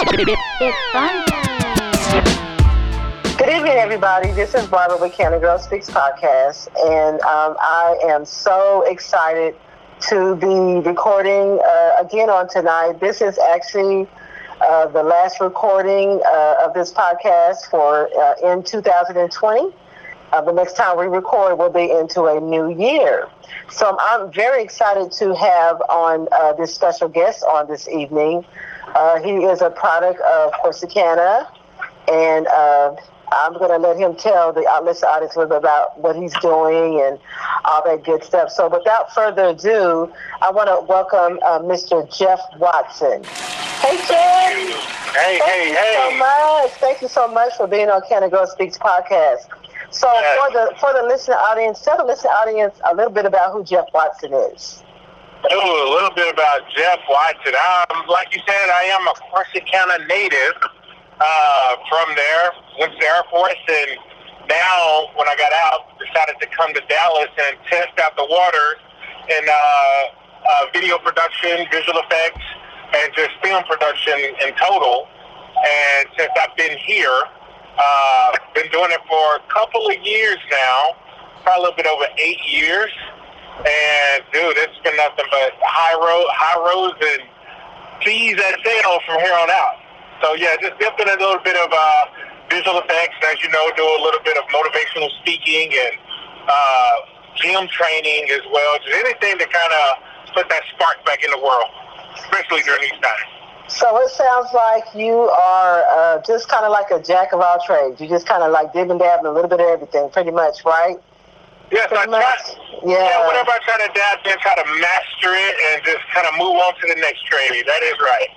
Good evening, everybody. This is Barbara with Canada Girl Speaks podcast, and um, I am so excited to be recording uh, again on tonight. This is actually uh, the last recording uh, of this podcast for uh, in 2020. Uh, the next time we record will be into a new year. So I'm very excited to have on uh, this special guest on this evening. He is a product of Corsicana, and I'm going to let him tell the listener audience a little bit about what he's doing and all that good stuff. So without further ado, I want to welcome uh, Mr. Jeff Watson. Hey, Jeff. Hey, Thank hey, you hey. so much. Thank you so much for being on Canada Girl Speaks podcast. So Yes. for the for the listener audience, tell the listener audience a little bit about who Jeff Watson is. Ooh, a little bit about Jeff Watson. Um, like you said, I am a Corsicana native uh, from there. Went to the Air Force, and now when I got out, decided to come to Dallas and test out the waters in uh, uh, video production, visual effects, and just film production in total. And since I've been here, uh, been doing it for a couple of years now, probably a little bit over eight years. And dude, it's been nothing but high road, high roads and T's that sail from here on out. So yeah, just dipping a little bit of uh, visual effects, as you know, do a little bit of motivational speaking and uh, gym training as well. Just anything to kind of put that spark back in the world, especially during these times. So it sounds like you are uh, just kind of like a jack of all trades. You just kind of like dib and dab in a little bit of everything, pretty much, right? Yes, I try. Yeah. Yeah, whenever I try to adapt and try to master it and just kind of move on to the next trade. That is right.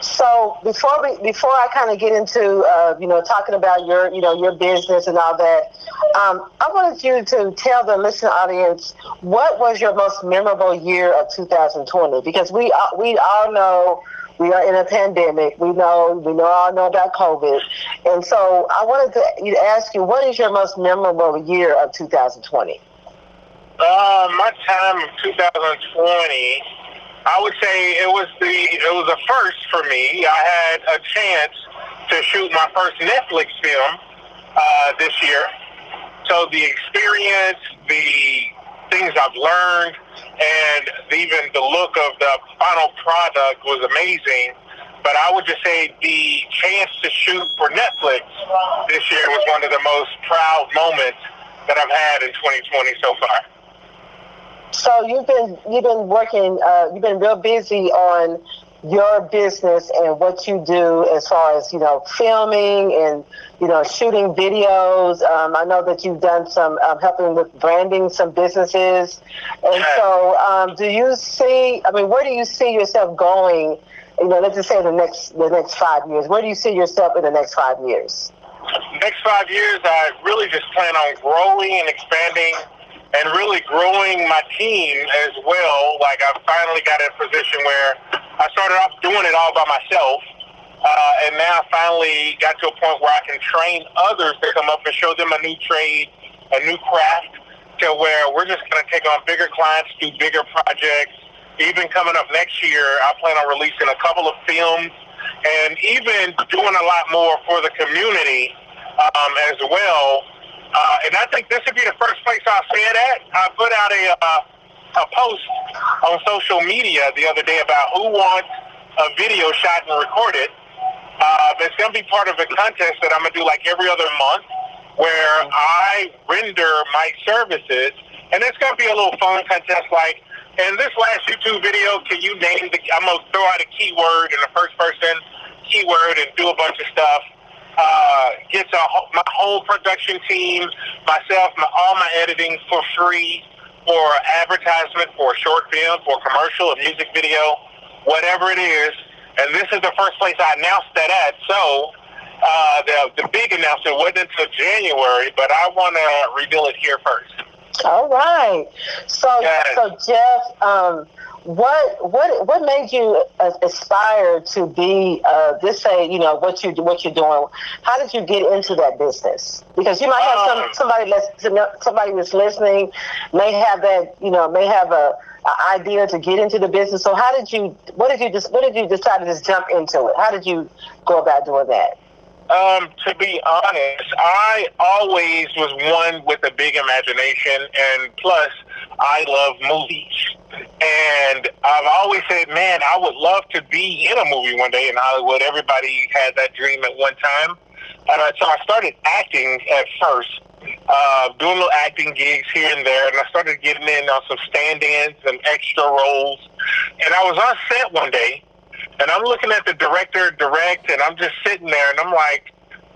So before we before I kind of get into uh, you know talking about your you know your business and all that, um, I wanted you to tell the listening audience what was your most memorable year of 2020 because we all- we all know we are in a pandemic. We know we know all know about COVID, and so I wanted to ask you what is your most memorable year of 2020? Uh, my time of 2020, I would say it was the it was a first for me. I had a chance to shoot my first Netflix film uh, this year. So the experience, the things I've learned, and even the look of the final product was amazing. But I would just say the chance to shoot for Netflix this year was one of the most proud moments that I've had in 2020 so far. So you've been you've been working uh, you've been real busy on your business and what you do as far as you know filming and you know shooting videos. Um, I know that you've done some um, helping with branding some businesses, and so um, do you see? I mean, where do you see yourself going? You know, let's just say the next the next five years. Where do you see yourself in the next five years? next five years, I really just plan on growing and expanding and really growing my team as well. Like I finally got in a position where I started off doing it all by myself. Uh, and now I finally got to a point where I can train others to come up and show them a new trade, a new craft, to where we're just going to take on bigger clients, do bigger projects. Even coming up next year, I plan on releasing a couple of films and even doing a lot more for the community um, as well. Uh, and I think this would be the first place I'll say it at. I put out a uh, a post on social media the other day about who wants a video shot and recorded. Uh, it's going to be part of a contest that I'm going to do like every other month where I render my services. And it's going to be a little fun contest like, in this last YouTube video, can you name the, I'm going to throw out a keyword in the first person keyword and do a bunch of stuff. Uh, gets a, my whole production team, myself, my, all my editing for free for advertisement, for a short film, for commercial, a music video, whatever it is. And this is the first place I announced that at. So uh, the the big announcement wasn't until January, but I want to reveal it here first. All right. So, Yes. so Jeff, um, what what what made you uh, aspire to be uh, this? Say, you know what you what you're doing. How did you get into that business? Because you might have some Um, somebody that's somebody that's listening may have that you know may have a idea to get into the business. So how did you? What did you just? What did you decide to just jump into it? How did you go about doing that? Um, to be honest, I always was one with a big imagination, and plus, I love movies. And I've always said, man, I would love to be in a movie one day in Hollywood. Everybody had that dream at one time. And so I started acting at first, uh, doing little acting gigs here and there, and I started getting in on some stand-ins and extra roles. And I was on set one day, and I'm looking at the director direct, and I'm just sitting there, and I'm like,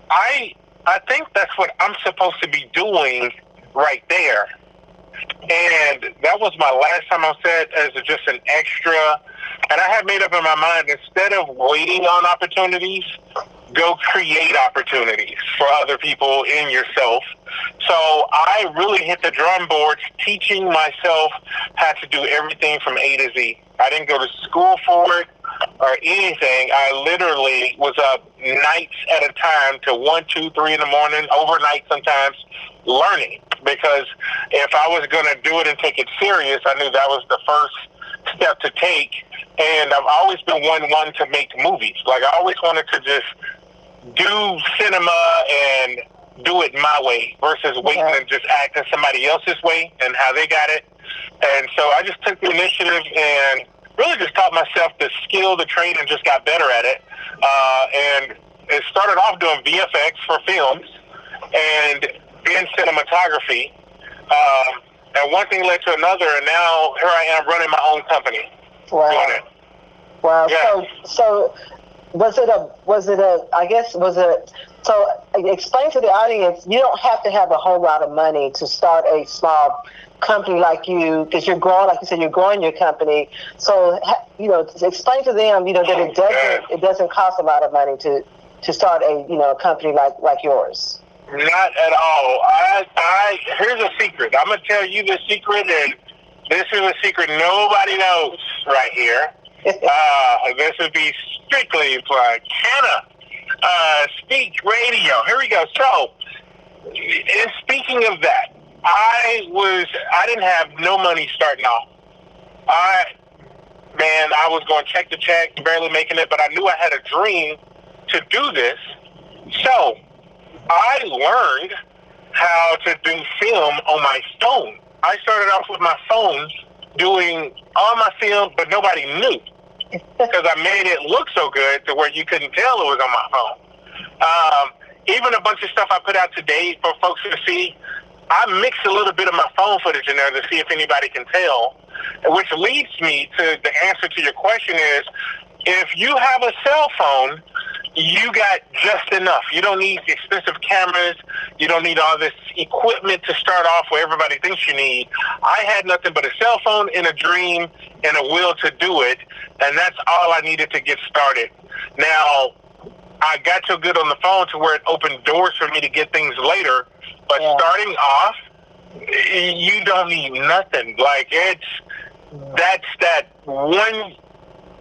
I I think that's what I'm supposed to be doing right there. And that was my last time on set as just an extra. And I had made up in my mind instead of waiting on opportunities, go create opportunities for other people in yourself. So I really hit the drum boards teaching myself how to do everything from A to Z. I didn't go to school for it or anything. I literally was up nights at a time to one, two, three in the morning, overnight sometimes, learning. Because if I was going to do it and take it serious, I knew that was the first step to take. And I've always been one one to make movies. Like I always wanted to just do cinema and do it my way versus waiting and just acting somebody else's way and how they got it. And so I just took the initiative and really just taught myself the skill, the trade, and just got better at it. Uh, and it started off doing VFX for films and in cinematography. Um, and one thing led to another, and now here I am running my own company. Wow. Wow. Yeah. So, so was it a was it a I guess was it so explain to the audience you don't have to have a whole lot of money to start a small company like you because you're growing like you said you're growing your company. So you know explain to them you know that it doesn't it doesn't cost a lot of money to to start a you know a company like like yours. Not at all. I i here's a secret. I'm gonna tell you the secret and this is a secret nobody knows right here. Uh, this would be strictly for Canna uh, Speak Radio. Here we go. So, in speaking of that, I was I didn't have no money starting off. I man, I was going check to check, barely making it, but I knew I had a dream to do this. So I learned how to do film on my phone. I started off with my phone doing all my film, but nobody knew because I made it look so good to where you couldn't tell it was on my phone. Um, even a bunch of stuff I put out today for folks to see, I mixed a little bit of my phone footage in there to see if anybody can tell. Which leads me to the answer to your question is if you have a cell phone, you got just enough. You don't need expensive cameras. You don't need all this equipment to start off where everybody thinks you need. I had nothing but a cell phone and a dream and a will to do it, and that's all I needed to get started. Now, I got so good on the phone to where it opened doors for me to get things later, but yeah. starting off, you don't need nothing. Like it's that's that one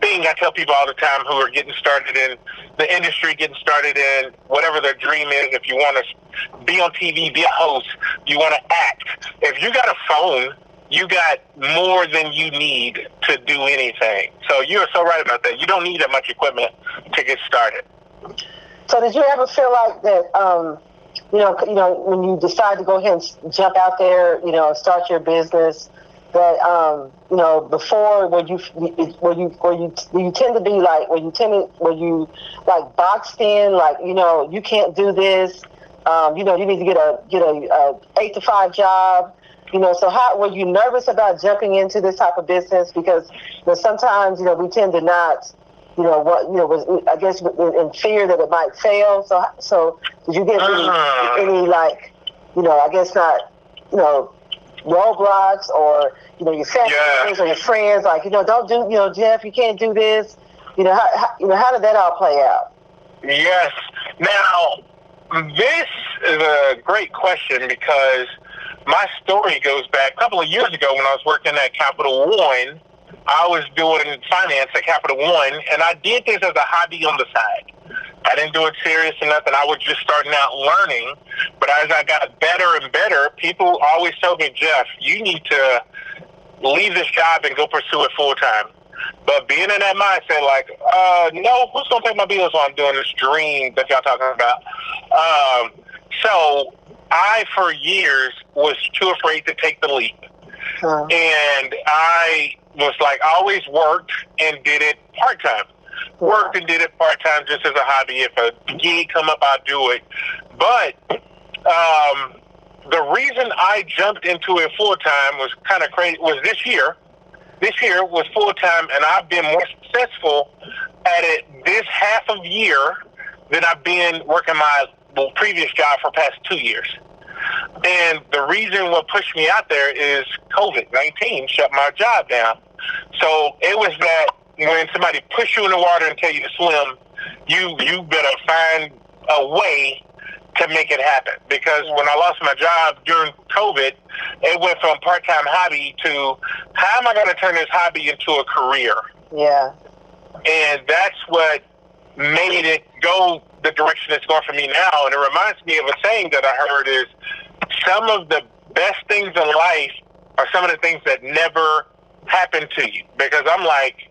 thing I tell people all the time who are getting started in the industry, getting started in whatever their dream is. If you want to be on TV, be a host, you want to act. If you got a phone, you got more than you need to do anything. So you are so right about that. You don't need that much equipment to get started. So did you ever feel like that? Um, you know, you know, when you decide to go ahead and jump out there, you know, start your business that um, you know before where you where you where you where you tend to be like where you tend to where you like boxed in like you know you can't do this um, you know you need to get a get a, a eight to five job you know so how were you nervous about jumping into this type of business because you know, sometimes you know we tend to not you know what you know was I guess in fear that it might fail. So so did you get any, uh-huh. any like you know I guess not you know roadblocks or you know your family yeah. or your friends like you know don't do you know Jeff you can't do this. You know how, how you know how did that all play out? Yes. Now this is a great question because my story goes back a couple of years ago when I was working at Capital One I was doing finance at Capital One and I did this as a hobby on the side I didn't do it serious or nothing. I was just starting out learning. But as I got better and better, people always told me, Jeff, you need to leave this job and go pursue it full time. But being in that mindset, like, uh, no, who's gonna pay my bills while I'm doing this dream that y'all talking about? Um, so I, for years, was too afraid to take the leap, uh-huh. and I was like, I always worked and did it part time. Worked and did it part time just as a hobby. If a gig come up, I'll do it. But um, the reason I jumped into it full time was kind of crazy. Was this year? This year was full time, and I've been more successful at it this half of year than I've been working my previous job for past two years. And the reason what pushed me out there is COVID nineteen shut my job down. So it was that when somebody push you in the water and tell you to swim, you you better find a way to make it happen. Because when I lost my job during COVID, it went from part time hobby to how am I going to turn this hobby into a career? Yeah. And that's what made it go the direction it's going for me now. And it reminds me of a saying that I heard is some of the best things in life are some of the things that never happen to you. Because I'm like,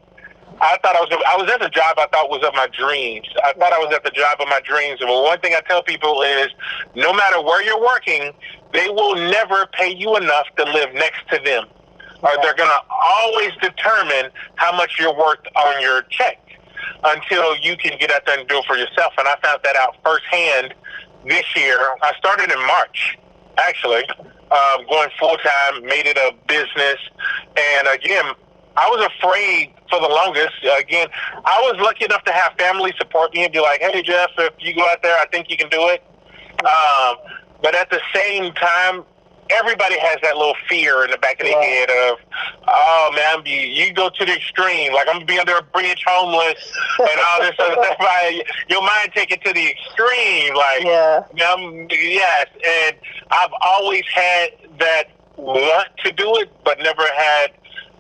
I thought I was I was at the job I thought was of my dreams. I thought I was at the job of my dreams. But one thing I tell people is, no matter where you're working, they will never pay you enough to live next to them, or they're gonna always determine how much you're worth on your check until you can get out there and do it for yourself. And I found that out firsthand this year. I started in March, actually, um, going full time, made it a business, and again, I was afraid for the longest. Again, I was lucky enough to have family support me and be like, "Hey, Jeff, if you go out there, I think you can do it." Um, but at the same time, everybody has that little fear in the back of their head of, "Oh man, you, you go to the extreme. Like I'm gonna be under a bridge, homeless, and all this other stuff." Your mind take it to the extreme. Like, yeah, um, yes, and I've always had that want to do it, but never had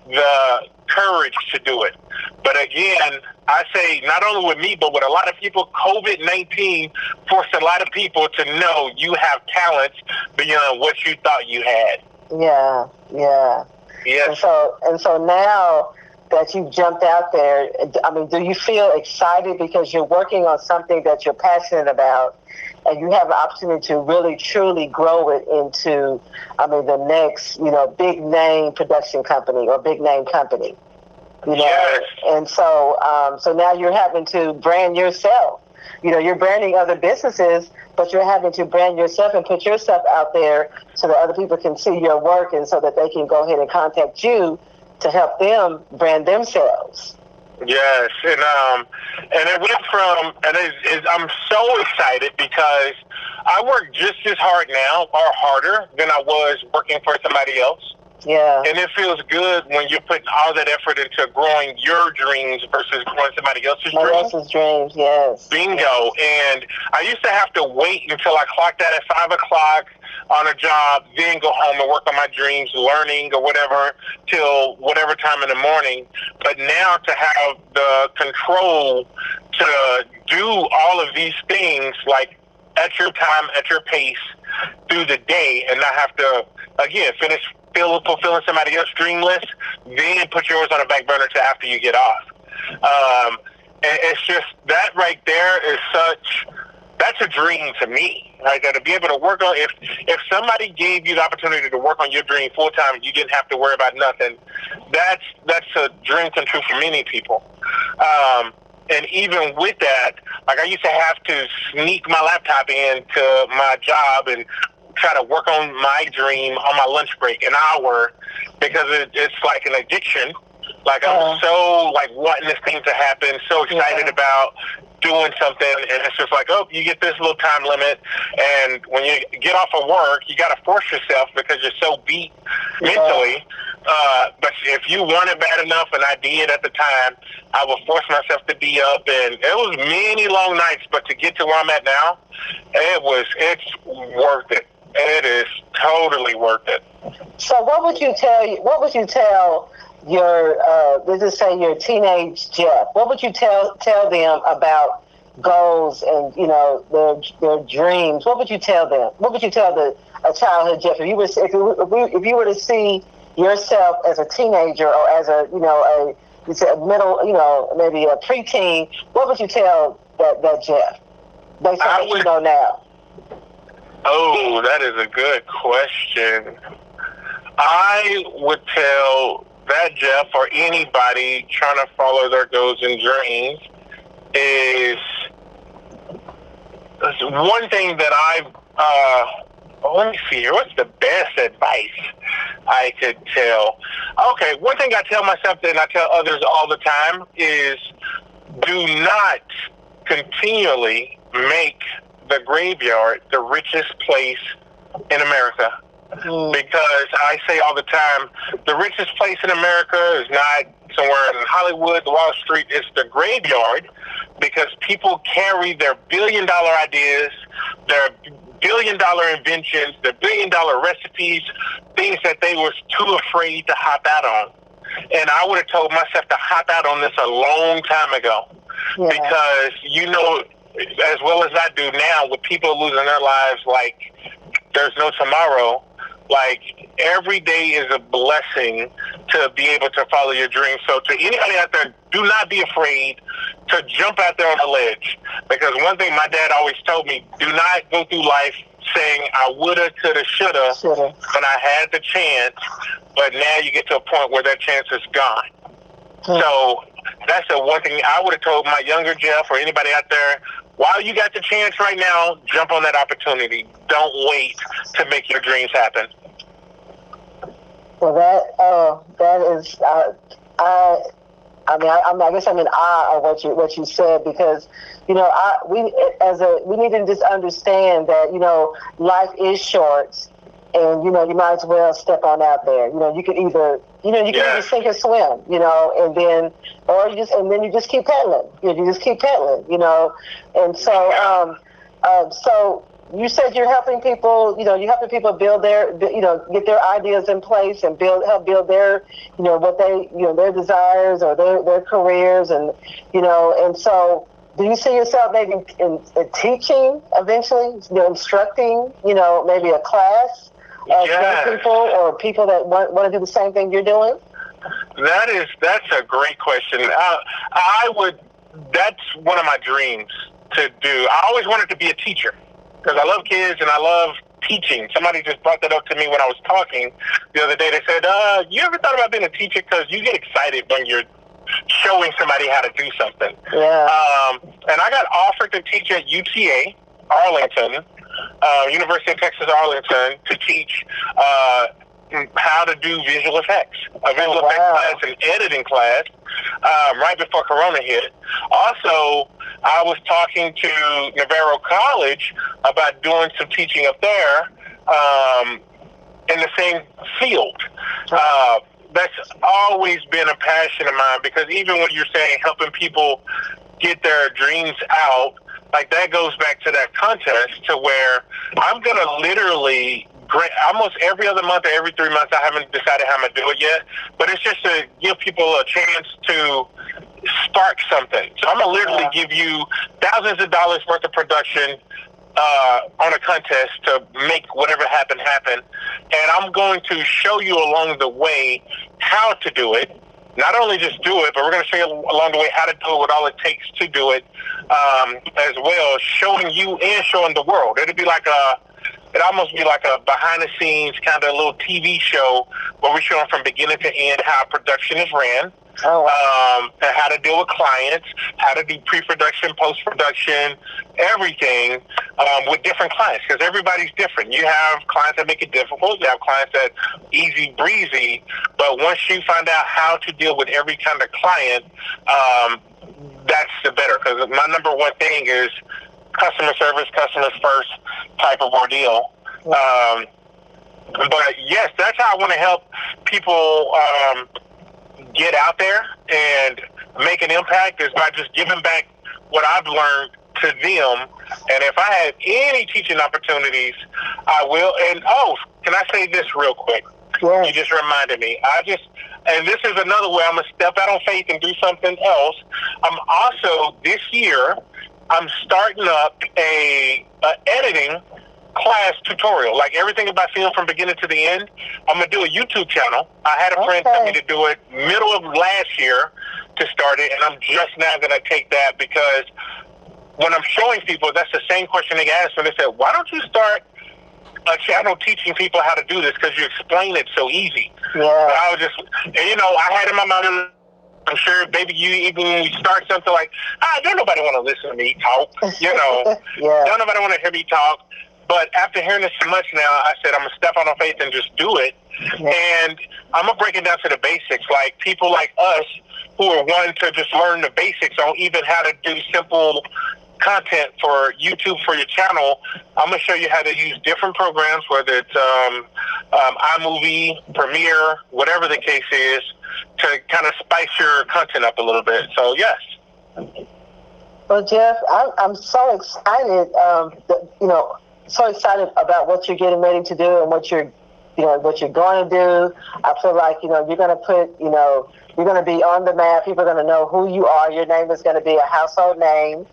the courage to do it. But again, I say not only with me, but with a lot of people, COVID 19 forced a lot of people to know you have talents beyond what you thought you had. Yeah, yeah. Yes. And so, and so now that you jumped out there, I mean, do you feel excited because you're working on something that you're passionate about? and you have an opportunity to really truly grow it into, I mean, the next, you know, big name production company or big name company. You know, yes. and so, um, so now you're having to brand yourself. You know, you're branding other businesses, but you're having to brand yourself and put yourself out there so that other people can see your work and so that they can go ahead and contact you to help them brand themselves. Yes, and um, and it went from, and it, it, I'm so excited because I work just as hard now, or harder than I was working for somebody else. Yeah. And it feels good when you're putting all that effort into growing your dreams versus growing somebody else's My dreams. else's dreams, yes. Bingo. And I used to have to wait until I clocked out at five o'clock on a job, then go home and work on my dreams, learning or whatever, till whatever time in the morning. But now to have the control to do all of these things, like at your time, at your pace, through the day, and not have to, again, finish fulfilling somebody else's dream list, then put yours on a back burner to after you get off. Um, and it's just that right there is such that's a dream to me. Right, to be able to work on if if somebody gave you the opportunity to work on your dream full time you didn't have to worry about nothing, that's that's a dream come true for many people. Um, and even with that, like I used to have to sneak my laptop into my job and try to work on my dream on my lunch break, an hour, because it, it's like an addiction. Like I'm uh-huh. so like wanting this thing to happen, so excited yeah. about doing something, and it's just like, oh, you get this little time limit, and when you get off of work, you got to force yourself because you're so beat yeah. mentally. Uh, but if you want it bad enough, and I did at the time, I would force myself to be up, and it was many long nights. But to get to where I'm at now, it was it's worth it. It is totally worth it. So, what would you tell? What would you tell your uh, let's just say your teenage Jeff? What would you tell tell them about goals and you know their their dreams? What would you tell them? What would you tell the a childhood Jeff if you were if you, if you were to see yourself as a teenager or as a you know a, a middle you know maybe a preteen, what would you tell that that Jeff based on what would, you know now? Oh, that is a good question. I would tell that Jeff or anybody trying to follow their goals and dreams is one thing that I've uh, let me see here. What's the best advice I could tell? Okay, one thing I tell myself and I tell others all the time is do not continually make the graveyard the richest place in America. Mm. Because I say all the time, the richest place in America is not somewhere in Hollywood, Wall Street, it's the graveyard because people carry their billion dollar ideas, their billion dollar inventions, their billion dollar recipes, things that they were too afraid to hop out on. And I would have told myself to hop out on this a long time ago. Yeah. Because you know as well as I do now with people losing their lives like there's no tomorrow, like every day is a blessing to be able to follow your dreams. So to anybody out there, do not be afraid to jump out there on the ledge. Because one thing my dad always told me, do not go through life saying I woulda, coulda, shoulda when I had the chance, but now you get to a point where that chance is gone. Hmm. So that's the one thing I would have told my younger Jeff or anybody out there. While you got the chance right now, jump on that opportunity. Don't wait to make your dreams happen. Well, that uh, that is, uh, I, I mean, I, I, mean, I guess I'm in awe of what you what you said because, you know, I we as a we need to just understand that you know life is short, and you know you might as well step on out there. You know, you can either you know you can yeah. either sink or swim. You know, and then or you just and then you just keep pedaling. You, know, you just keep pedaling. You know, and so um, uh, so you said you're helping people, you know, you're helping people build their, you know, get their ideas in place and build, help build their, you know, what they, you know, their desires or their, their careers and, you know, and so do you see yourself maybe in, in teaching eventually, you know, instructing, you know, maybe a class of yes. people or people that want, want to do the same thing you're doing? That is, that's a great question. Uh, I would, that's one of my dreams to do. I always wanted to be a teacher because I love kids and I love teaching. Somebody just brought that up to me when I was talking the other day. They said, uh, "You ever thought about being a teacher? Because you get excited when you're showing somebody how to do something." Yeah. Um, and I got offered to teach at UTA Arlington, uh, University of Texas Arlington, to teach. Uh, how to do visual effects, a visual oh, wow. effects class, an editing class, um, right before Corona hit. Also, I was talking to Navarro College about doing some teaching up there um, in the same field. Uh, that's always been a passion of mine because even when you're saying helping people get their dreams out, like that goes back to that contest to where I'm gonna literally almost every other month or every three months. I haven't decided how I'm gonna do it yet, but it's just to give people a chance to spark something. So I'm gonna literally yeah. give you thousands of dollars worth of production uh, on a contest to make whatever happen happen, and I'm going to show you along the way how to do it. Not only just do it, but we're going to show you along the way how to do it, what all it takes to do it, um, as well, showing you and showing the world. It'll be like a it almost be like a behind the scenes kind of little TV show where we're showing from beginning to end how production is ran. Oh, wow. um, and how to deal with clients, how to do pre-production, post-production, everything um, with different clients because everybody's different. You have clients that make it difficult. You have clients that easy breezy. But once you find out how to deal with every kind of client, um, that's the better. Because my number one thing is customer service, customers first type of ordeal. Um, but yes, that's how I want to help people um, get out there and make an impact is by just giving back what I've learned to them. And if I have any teaching opportunities, I will. And oh, can I say this real quick? You just reminded me. I just, and this is another way I'm gonna step out on faith and do something else. I'm also this year. I'm starting up a, a editing class tutorial, like everything about film from beginning to the end. I'm gonna do a YouTube channel. I had a friend tell me to do it middle of last year to start it, and I'm just now gonna take that because when I'm showing people, that's the same question they asked when they said, "Why don't you start a channel teaching people how to do this? Because you explain it so easy." Yeah. I was just, and you know, I had in my mind. I'm sure, baby, you even when you start something like, ah, don't nobody want to listen to me talk. You know, yeah. don't nobody want to hear me talk. But after hearing this so much now, I said I'm gonna step out on faith and just do it. And I'm gonna break it down to the basics. Like people like us who are wanting to just learn the basics on even how to do simple content for YouTube for your channel, I'm gonna show you how to use different programs, whether it's um, um, iMovie, Premiere, whatever the case is, to kind of spice your content up a little bit. So yes. Well, Jeff, I'm, I'm so excited. Um, that, you know, so excited about what you're getting ready to do and what you're, you know, what you're going to do. I feel like you know you're going to put, you know, you're going to be on the map. People are going to know who you are. Your name is going to be a household name.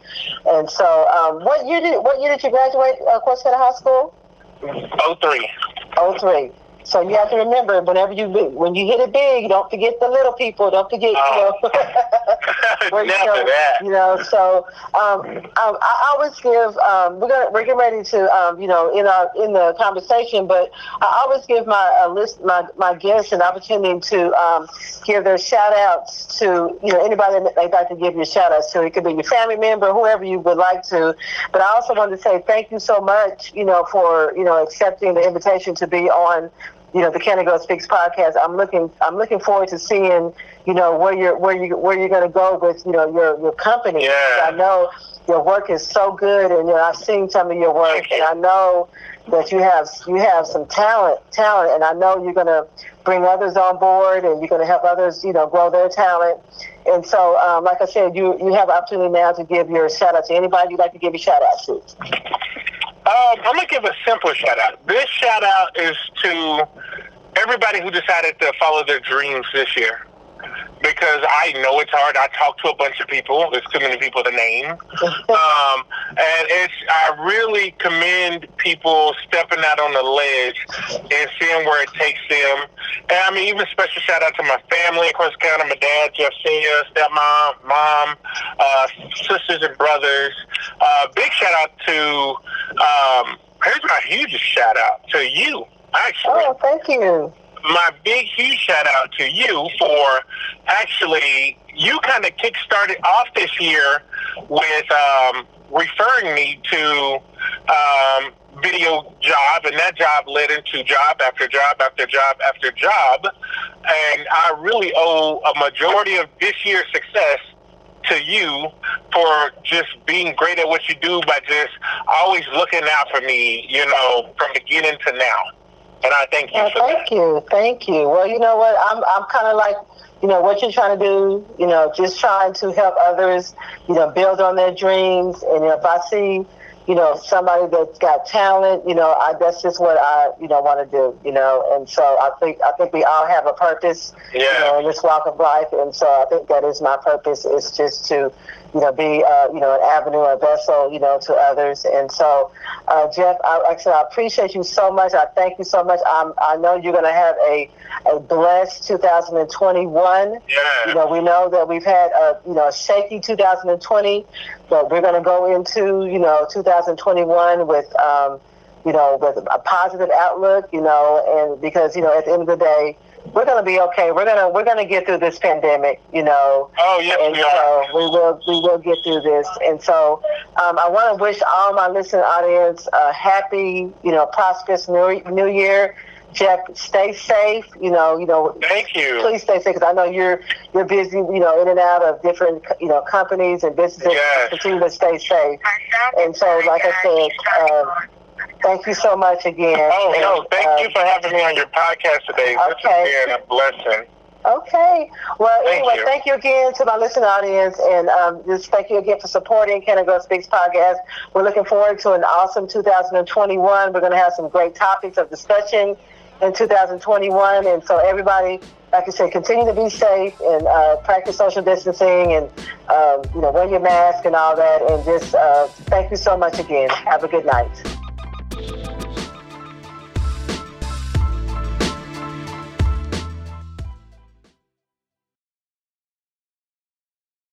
And so, um, what year did what year did you graduate uh, Corsicana High School? Oh three. Oh three. So you have to remember, whenever you when you hit it big, don't forget the little people. Don't forget, oh. you know, where, you, know that. you know. So um, um, I always give. Um, we're gonna we're getting ready to um, you know in our in the conversation, but I always give my uh, list my my guests an opportunity to um, give their shout outs to you know anybody that they'd like to give your shout outs to. It could be your family member, whoever you would like to. But I also want to say thank you so much, you know, for you know accepting the invitation to be on you know the Canada Girl Speaks podcast. I'm looking I'm looking forward to seeing you know where you're where you where you're going to go with you know your your company. Yeah. I know your work is so good, and you know I've seen some of your work, and I know that you have you have some talent talent, and I know you're going to bring others on board, and you're going to help others you know grow their talent. And so, um, like I said, you you have an opportunity now to give your shout out to anybody you'd like to give your shout out to. Um, I'm gonna give a simple shout out. This shout out is to everybody who decided to follow their dreams this year. Because I know it's hard. I talk to a bunch of people. There's too many people to name, um, and it's. I really commend people stepping out on the ledge and seeing where it takes them. And I mean, even special shout out to my family of County, my dad, Jeff Senior, stepmom, mom, uh, sisters and brothers. Uh, big shout out to um, here's my hugest shout out to you, actually. Oh, thank you. My big, huge shout out to you for actually, you kind of kick-started off this year with um, referring me to um, video job, and that job led into job after job after job after job. And I really owe a majority of this year's success to you for just being great at what you do by just always looking out for me, you know, from beginning to now. And I thank you well, thank that. you. Thank you. Well, you know what? I'm, I'm kind of like, you know, what you're trying to do, you know, just trying to help others, you know, build on their dreams. And you know, if I see, you know, somebody that's got talent, you know, I, that's just what I, you know, want to do, you know, and so I think I think we all have a purpose, yeah. you know, in this walk of life, and so I think that is my purpose is just to, you know, be, uh, you know, an avenue, a vessel, you know, to others, and so, uh, Jeff, I, actually I appreciate you so much. I thank you so much. I'm, I know you're going to have a a blessed 2021. Yeah. You know, we know that we've had a you know a shaky 2020, but we're going to go into you know 2021 with um, you know with a positive outlook. You know, and because you know at the end of the day. We're gonna be okay. We're gonna we're gonna get through this pandemic, you know. Oh yes, and we so are. we will we will get through this. And so um, I want to wish all my listening audience a happy, you know, prosperous new new year. Jeff, stay safe. You know, you know. Thank you. Please stay safe because I know you're you're busy. You know, in and out of different you know companies and businesses. Yes. Continue to stay safe. And so, like I said, um, thank you so much again. Oh and, no, thank um, you for having me on your podcast today. This Okay. has been a blessing. Okay. Well, Thank anyway, you. thank you again to my listening audience, and um, just thank you again for supporting Canada Girl Speaks podcast. We're looking forward to an awesome 2021. We're going to have some great topics of discussion in 2021, and so everybody, like I said, continue to be safe and uh, practice social distancing, and um, you know, wear your mask and all that. And just uh, thank you so much again. Have a good night.